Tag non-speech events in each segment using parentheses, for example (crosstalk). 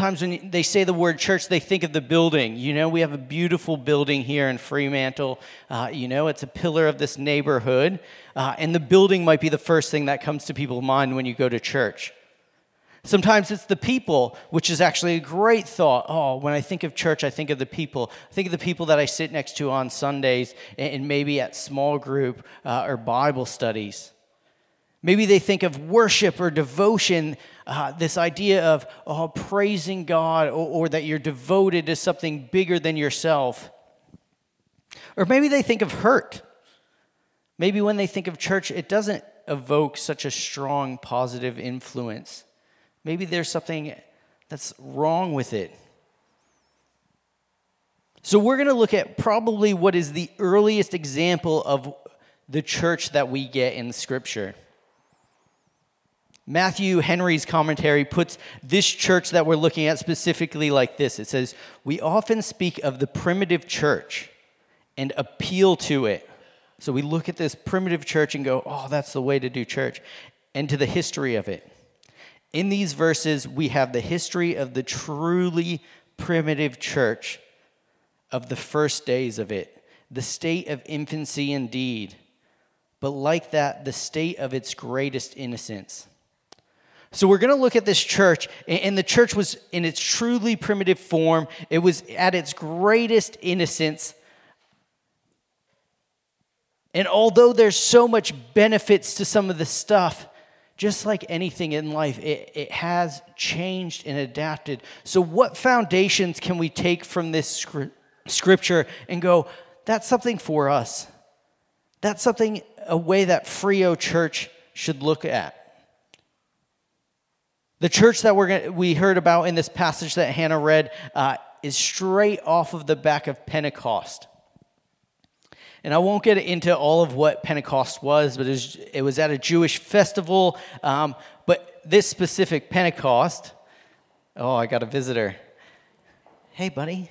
Sometimes when they say the word church, they think of the building. You know, we have a beautiful building here in Fremantle. Uh, you know, it's a pillar of this neighborhood. Uh, and the building might be the first thing that comes to people's mind when you go to church. Sometimes it's the people, which is actually a great thought. Oh, when I think of church, I think of the people. I think of the people that I sit next to on Sundays and maybe at small group uh, or Bible studies. Maybe they think of worship or devotion, uh, this idea of oh, praising God or, or that you're devoted to something bigger than yourself. Or maybe they think of hurt. Maybe when they think of church, it doesn't evoke such a strong positive influence. Maybe there's something that's wrong with it. So, we're going to look at probably what is the earliest example of the church that we get in Scripture. Matthew Henry's commentary puts this church that we're looking at specifically like this it says, We often speak of the primitive church and appeal to it. So we look at this primitive church and go, Oh, that's the way to do church, and to the history of it. In these verses, we have the history of the truly primitive church of the first days of it, the state of infancy indeed, but like that, the state of its greatest innocence. So we're going to look at this church, and the church was in its truly primitive form. It was at its greatest innocence. And although there's so much benefits to some of the stuff, just like anything in life, it, it has changed and adapted. So, what foundations can we take from this scripture and go, that's something for us? That's something, a way that Freo Church should look at. The church that we're gonna, we heard about in this passage that Hannah read uh, is straight off of the back of Pentecost. And I won't get into all of what Pentecost was, but it was, it was at a Jewish festival. Um, but this specific Pentecost, oh, I got a visitor. Hey, buddy.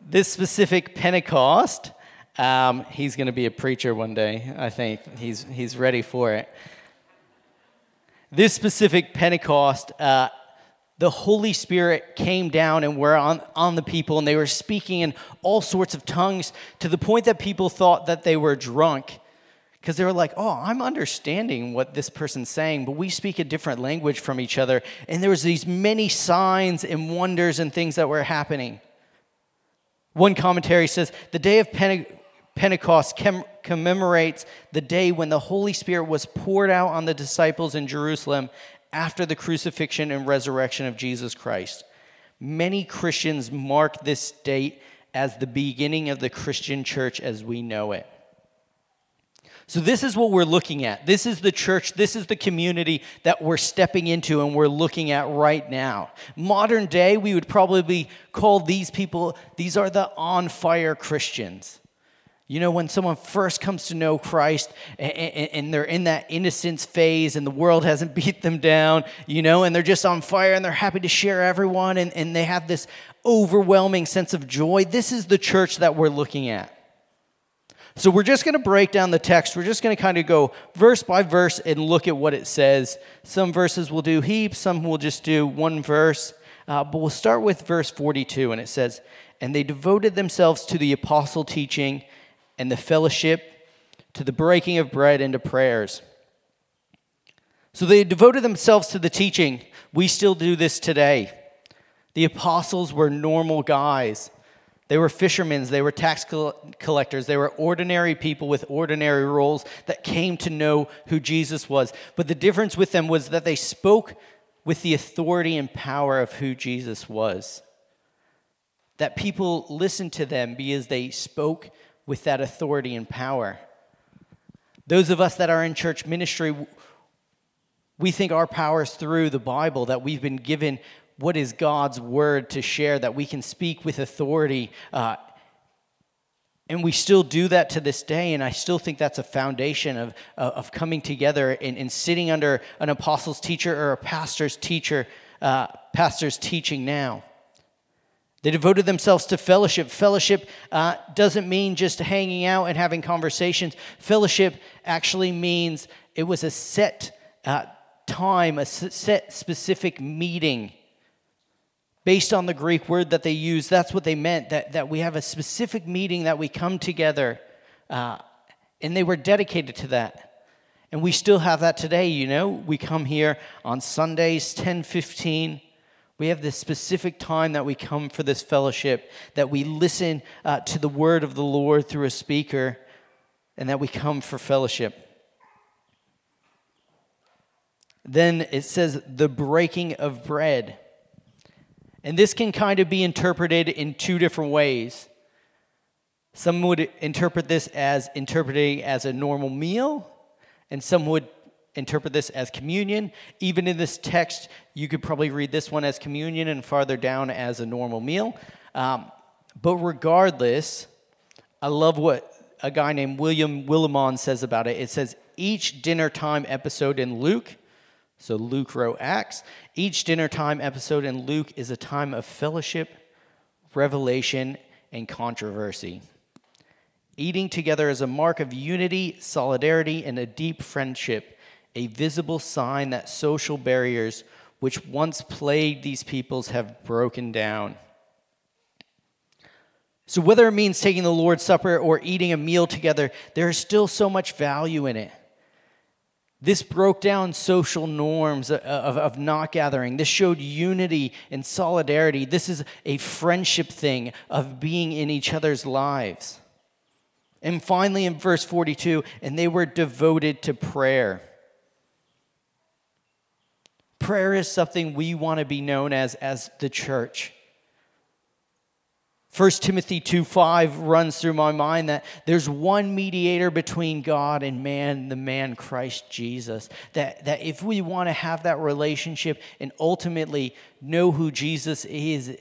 This specific Pentecost, um, he's going to be a preacher one day, I think. He's, he's ready for it. This specific Pentecost, uh, the Holy Spirit came down and were on, on the people, and they were speaking in all sorts of tongues to the point that people thought that they were drunk. Because they were like, oh, I'm understanding what this person's saying, but we speak a different language from each other. And there was these many signs and wonders and things that were happening. One commentary says, the day of Pentecost Pentecost commemorates the day when the Holy Spirit was poured out on the disciples in Jerusalem after the crucifixion and resurrection of Jesus Christ. Many Christians mark this date as the beginning of the Christian church as we know it. So, this is what we're looking at. This is the church, this is the community that we're stepping into and we're looking at right now. Modern day, we would probably call these people, these are the on fire Christians. You know, when someone first comes to know Christ and, they're in that innocence phase and the world hasn't (laughs) beat them down, you know, and they're just on fire and they're happy to share everyone and, and they have this overwhelming sense of joy. This is the church that we're looking at. So we're just going to break down the text. We're just going to kind of go verse by verse and look at what it says. Some verses will do heaps, some will just do one verse. Uh, but we'll start with verse 42, and it says, And they devoted themselves to the apostle teaching and the fellowship, to the breaking of bread, and to prayers. So they devoted themselves to the teaching. We still do this today. The apostles were normal guys. They were fishermen, they were tax collectors, they were ordinary people with ordinary roles that came to know who Jesus was. But the difference with them was that they spoke with the authority and power of who Jesus was. That people listened to them because they spoke with that authority and power. Those of us that are in church ministry, we think our power is through the Bible, that we've been given what is God's word to share, that we can speak with authority. Uh, and we still do that to this day, and I still think that's a foundation of, of coming together and, and sitting under an apostle's teacher or a pastor's teacher, uh, pastor's teaching now. They devoted themselves to fellowship. Fellowship uh, doesn't mean just hanging out and having conversations. Fellowship actually means it was a set uh, time, a set specific meeting based on the Greek word that they used, that's what they meant that, that we have a specific meeting that we come together. Uh, and they were dedicated to that. And we still have that today, you know. We come here on Sundays, 10 15. We have this specific time that we come for this fellowship, that we listen uh, to the word of the Lord through a speaker, and that we come for fellowship. Then it says the breaking of bread. And this can kind of be interpreted in two different ways. Some would interpret this as interpreting as a normal meal, and some would interpret this as communion. Even in this text, you could probably read this one as communion and farther down as a normal meal. Um, but regardless, I love what a guy named William Willimon says about it. It says each dinner time episode in Luke so Luke wrote Acts. Each dinner time episode in Luke is a time of fellowship, revelation, and controversy. Eating together is a mark of unity, solidarity, and a deep friendship, a visible sign that social barriers which once plagued these peoples have broken down. So, whether it means taking the Lord's Supper or eating a meal together, there is still so much value in it. This broke down social norms of, of, not gathering. This showed unity and solidarity. This is a friendship thing of being in each other's lives. And finally, in verse 42, and they were devoted to prayer. Prayer is something we want to be known as as the church. 1 Timothy 2 5 runs through my mind that there's one mediator between God and man, the man Christ Jesus. That, that if we want to have that relationship and ultimately know who Jesus is,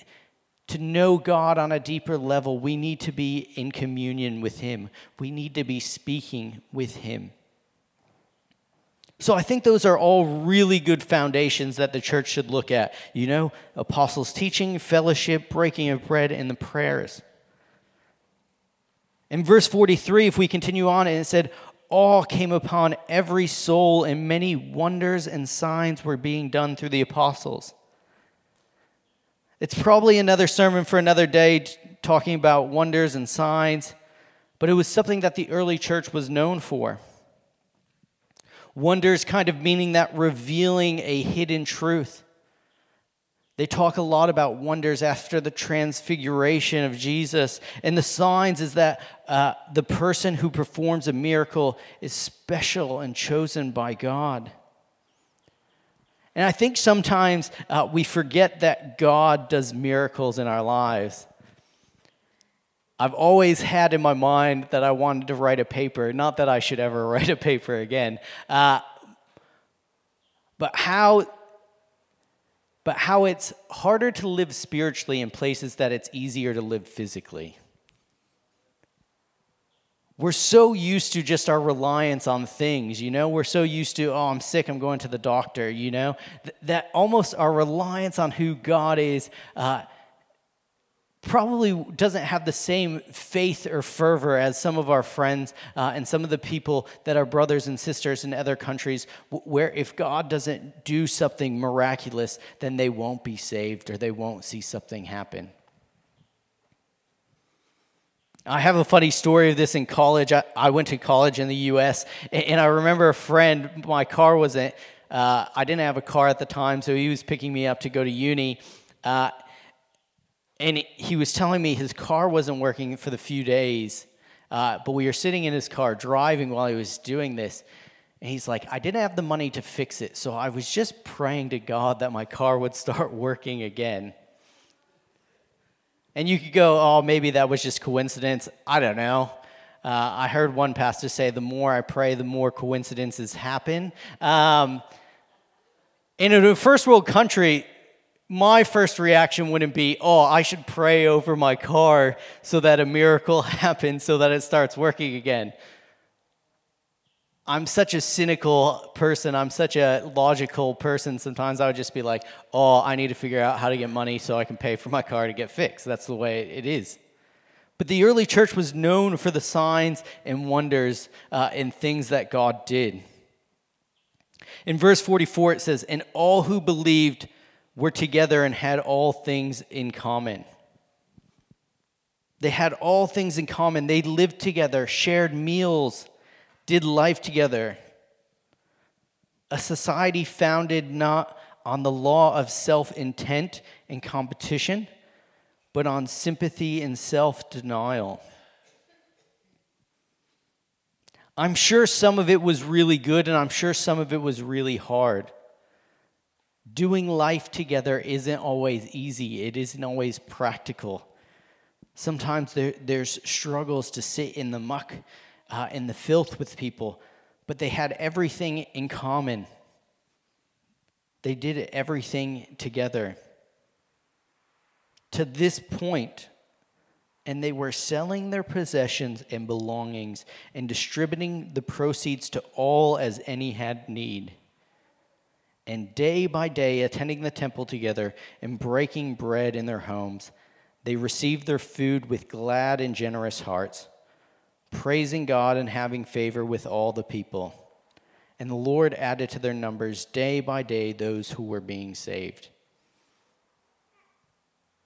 to know God on a deeper level, we need to be in communion with Him. We need to be speaking with Him. So I think those are all really good foundations that the church should look at. You know, apostles' teaching, fellowship, breaking of bread, and the prayers. In verse 43, if we continue on, and it said, All came upon every soul, and many wonders and signs were being done through the apostles. It's probably another sermon for another day talking about wonders and signs, but it was something that the early church was known for. Wonders kind of meaning that revealing a hidden truth. They talk a lot about wonders after the transfiguration of Jesus. And the signs is that uh, the person who performs a miracle is special and chosen by God. And I think sometimes uh, we forget that God does miracles in our lives. I've always had in my mind that I wanted to write a paper, not that I should ever (laughs) write a paper again, uh, but how but how it's harder to live spiritually in places that it's easier to live physically. We're so used to just our reliance on things, you know? We're so used to, oh, I'm sick, I'm going to the doctor, you know? Th- that almost our reliance on who God is uh, probably doesn't have the same faith or fervor as some of our friends uh, and some of the people that are brothers and sisters in other countries, where if God doesn't do something miraculous, then they won't be saved or they won't see something happen. I have a funny story of this in college. I, I went to college in the US, and, and I remember a friend, my car wasn't, uh, I didn't have a car at the time, so he was picking me up to go to uni. Uh, and he was telling me his car wasn't working for the few days, uh, but we were sitting in his car driving while he was doing this. And he's like, I didn't have the money to fix it, so I was just praying to God that my car would (laughs) start working again. And you could go, oh, maybe that was just coincidence. I don't know. Uh, I heard one pastor say, the more I pray, the more coincidences happen. Um, in a first world country, my first reaction wouldn't be, oh, I should pray over my car so that a miracle (laughs) happens so that it starts working again. I'm such a cynical person. I'm such a logical person. Sometimes I would just be like, oh, I need to figure out how to get money so I can pay for my car to get fixed. That's the way it is. But the early church was known for the signs and wonders uh, and things that God did. In verse 44, it says, And all who believed were together and had all things in common. They had all things in common. They lived together, shared meals, did life together. A society founded not on the law of self intent and competition, but on sympathy and self denial. I'm sure some of it was really good, and I'm sure some of it was really hard. Doing life together isn't always easy, it isn't always practical. Sometimes there, there's struggles to sit in the muck, uh, in the filth with people, but they had everything in common. They did everything together. To this point, and they were selling their possessions and belongings and distributing the proceeds to all as any had need. And day by day, attending the temple together and breaking bread in their homes, they received their food with glad and generous hearts, praising God and having favor with all the people. And the Lord added to their numbers day by day those who were being saved.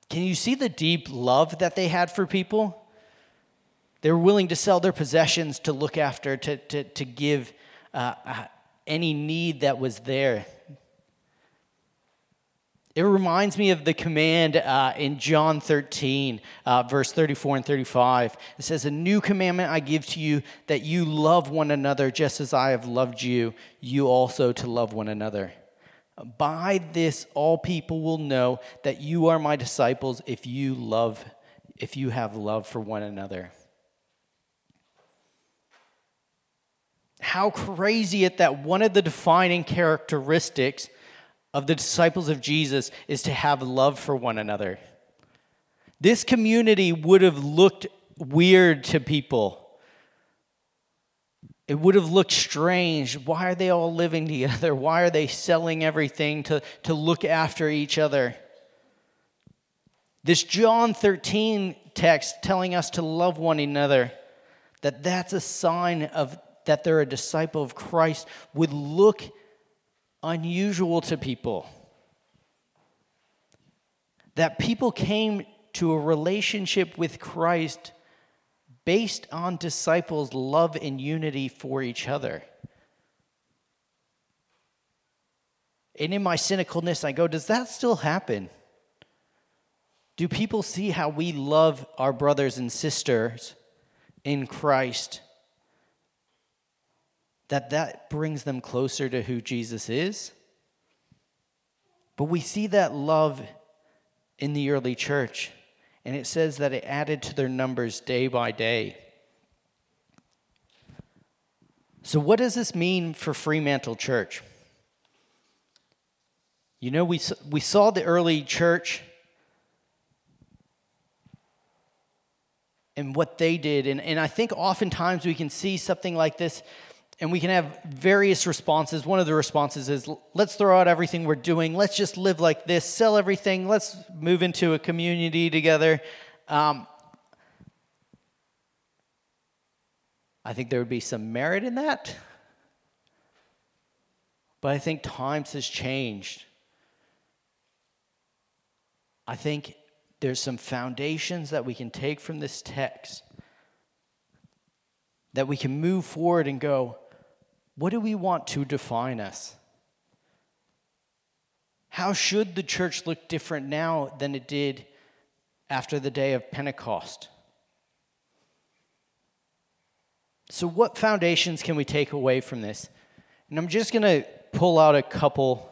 Can you see the deep love that they had for people? They were willing to sell their possessions to look after, to, to, to give uh, uh, any need that was there. It reminds me of the command uh, in John 13, uh, verse 34 and 35. It says, A new commandment I give to you that you love one another just as I have loved you, you also to love one another. By this all people will know that you are my disciples if you love if you have love for one another. How crazy it that one of the defining characteristics of the disciples of Jesus is to have love for one another. This community would have looked weird to people it would have looked strange. Why are they all living together? Why are they selling everything to, to look after each other? This John 13 text telling us to love one another, that that's a sign of that they're a disciple of Christ would look unusual to people. That people came to a relationship with Christ based on disciples' love and unity for each other. And in my cynicalness, I go, does that still happen? Do people see how we love our brothers and sisters in Christ? That that brings them closer to who Jesus is? But we see that love in the early church. And it says that it added to their numbers day by day. So, what does this mean for Fremantle Church? You know, we, we saw the early church and what they did. And, and I think oftentimes we can see something like this and we can have various responses. One of the responses is let's throw out everything we're doing. Let's just live like this, sell everything. Let's move into a community together. Um, I think there would be some merit in that. But I think times has changed. I think there's some foundations that we can take from this text that we can move forward and go, what do we want to define us? How should the church look different now than it did after the day of Pentecost? So, what foundations can we take away from this? And I'm just going to pull out a couple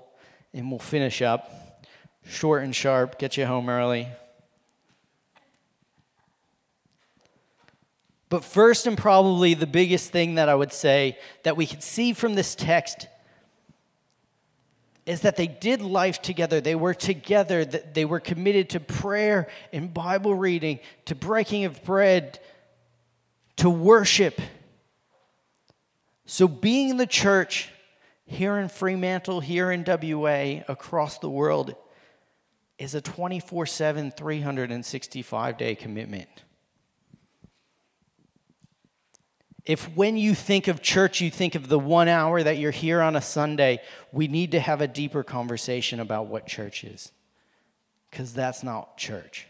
and we'll finish up. Short and sharp, get you home early. But first, and probably the biggest thing that I would say that we can see from this text is that they did life together. They were together, they were committed to prayer and Bible reading, to breaking of bread, to worship. So, being in the church here in Fremantle, here in WA, across the world, is a 24 7, 365 day commitment. If when you think of church, you think of the one hour that you're here on a Sunday, we need to have a deeper conversation about what church is. Because that's not church.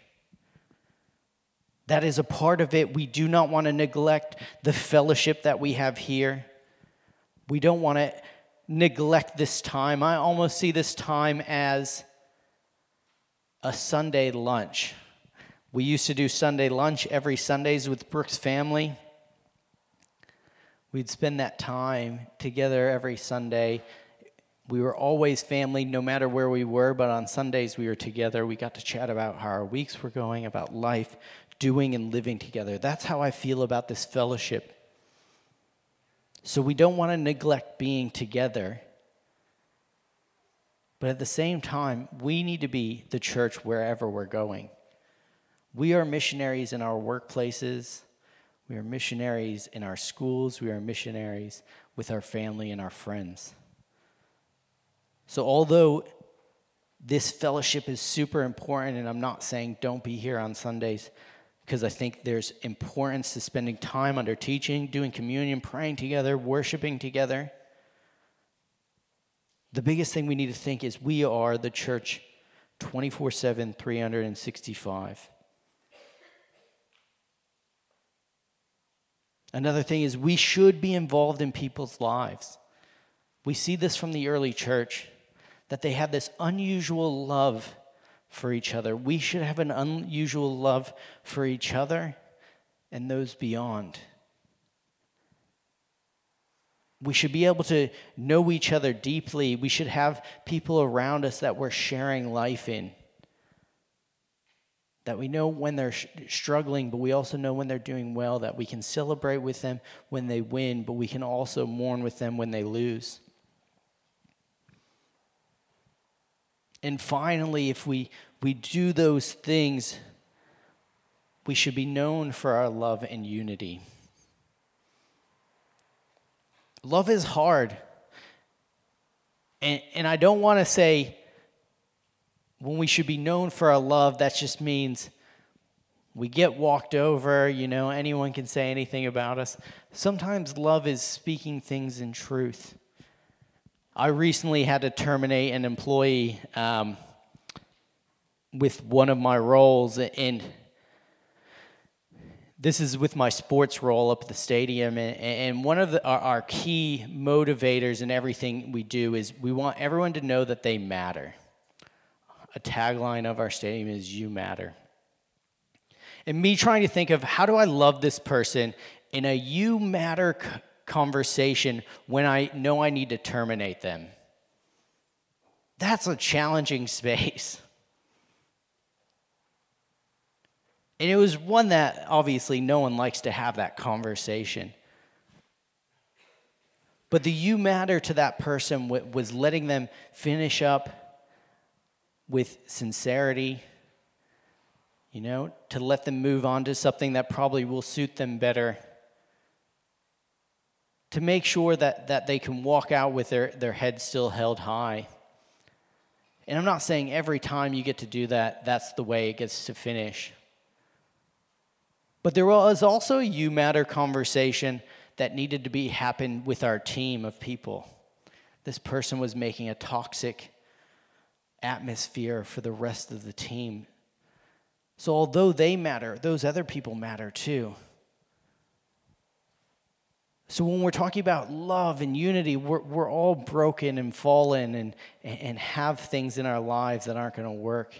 That is a part of it. We do not want to neglect the fellowship that we have here. We don't want to neglect this time. I almost see this time as a Sunday lunch. We used to do Sunday lunch every Sundays with Brooks family. We'd spend that time together every Sunday. We were always family, no matter where we were, but on Sundays we were together. We got to chat about how our weeks were going, about life, doing and living together. That's how I feel about this fellowship. So we don't want to neglect being together. But at the same time, we need to be the church wherever we're going. We are missionaries in our workplaces we are missionaries in our schools. We are missionaries with our family and our friends. So, although this fellowship is super important, and I'm not saying don't be here on Sundays, because I think there's importance to spending time under teaching, doing communion, praying together, worshiping together. The biggest thing we need to think is we are the church 24 7, 365. Another thing is we should be involved in people's lives. We see this from the early church that they had this unusual love for each other. We should have an unusual love for each other and those beyond. We should be able to know each other deeply. We should have people around us that we're sharing life in that we know when they're sh- struggling, but we also know when they're doing well, that we can celebrate with them when they win, but we can also mourn with them when they lose. And finally, if we, we do those things, we should be known for our love and unity. Love is hard. And, and I don't want to say when we should be known for our love, that just means we get walked over, you know, anyone can say anything about us. Sometimes love is speaking things in truth. I recently had to terminate an employee um, with one of my roles, and this is with my sports role up at the stadium. And, one of the, our, our key motivators in everything we do is we want everyone to know that they matter a tagline of our stadium is You Matter. And me trying to think of how do I love this person in a You Matter conversation when I know I need to terminate them. That's a challenging (laughs) space. And it was one that obviously no one likes to have that conversation. But the you matter to that person was letting them finish up with sincerity, you know, to let them move on to something that probably will suit them better. To make sure that, that they can walk out with their, their head still held high. And I'm not saying every time you get to do that, that's the way it gets to finish. But there was also a you matter conversation that needed to be happen with our team of people. This person was making a toxic atmosphere for the rest of the team. So, although they matter, those other people matter too. So, when we're talking about love and unity, we're, we're all broken and fallen and, and have things in our lives that aren't going to work.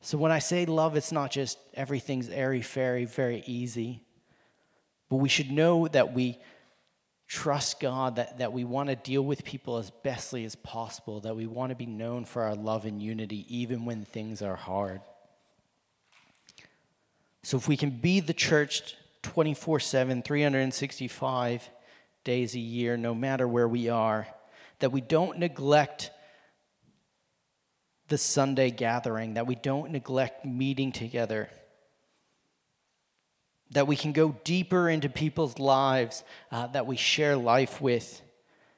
So, when I say love, it's not just everything's airy fairy, very easy. But we should know that we trust God, that, that we want to deal with people as bestly as possible, that we want to be known for our love and unity even when things are hard. So if we can be the church 24 7, 365 days a year, no matter where we are, that we don't neglect the Sunday gathering, that we don't neglect meeting together that we can go deeper into people's lives uh, that we share life with,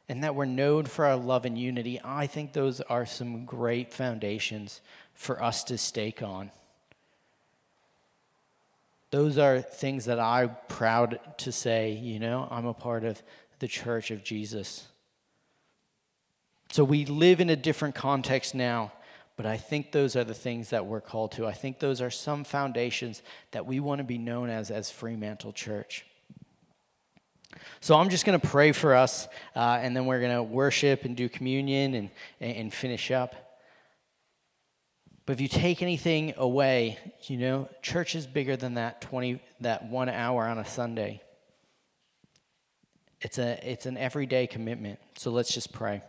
and that we're known for our love and unity. I think those are some great foundations for us to stake on. those are things that I'm proud to say, you know, I'm a part of the church of Jesus. So we live in a different context now, but I think those are the things that we're called to. I think those are some foundations that we want to be known as as Fremantle Church. So I'm just going to pray for us, uh, and then we're going to worship and do communion and, and finish up. But if you take anything away, you know, church is bigger than that 20 that 1 hour on a Sunday. It's a it's an everyday commitment. So let's just pray.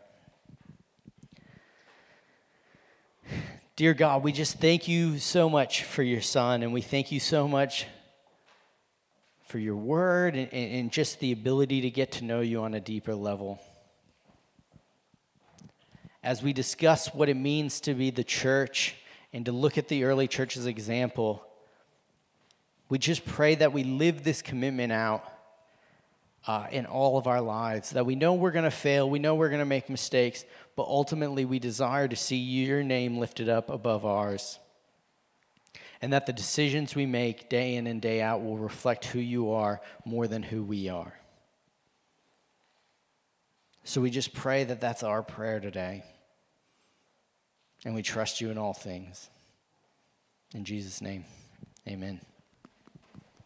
Dear God, we just thank you so much for your son and we thank you so much for your word and, and just the ability to get to know you on a deeper level. As we discuss what it means to be the church and to look at the early church's example, we just pray that we live this commitment out uh, in all of our lives. That we know we're going to fail, we know we're going to make mistakes, but ultimately we desire to see your name lifted up above ours. And that the decisions we make day in and day out will reflect who you are more than who we are. So we just pray that that's our prayer today and we trust you in all things. In Jesus' name, amen.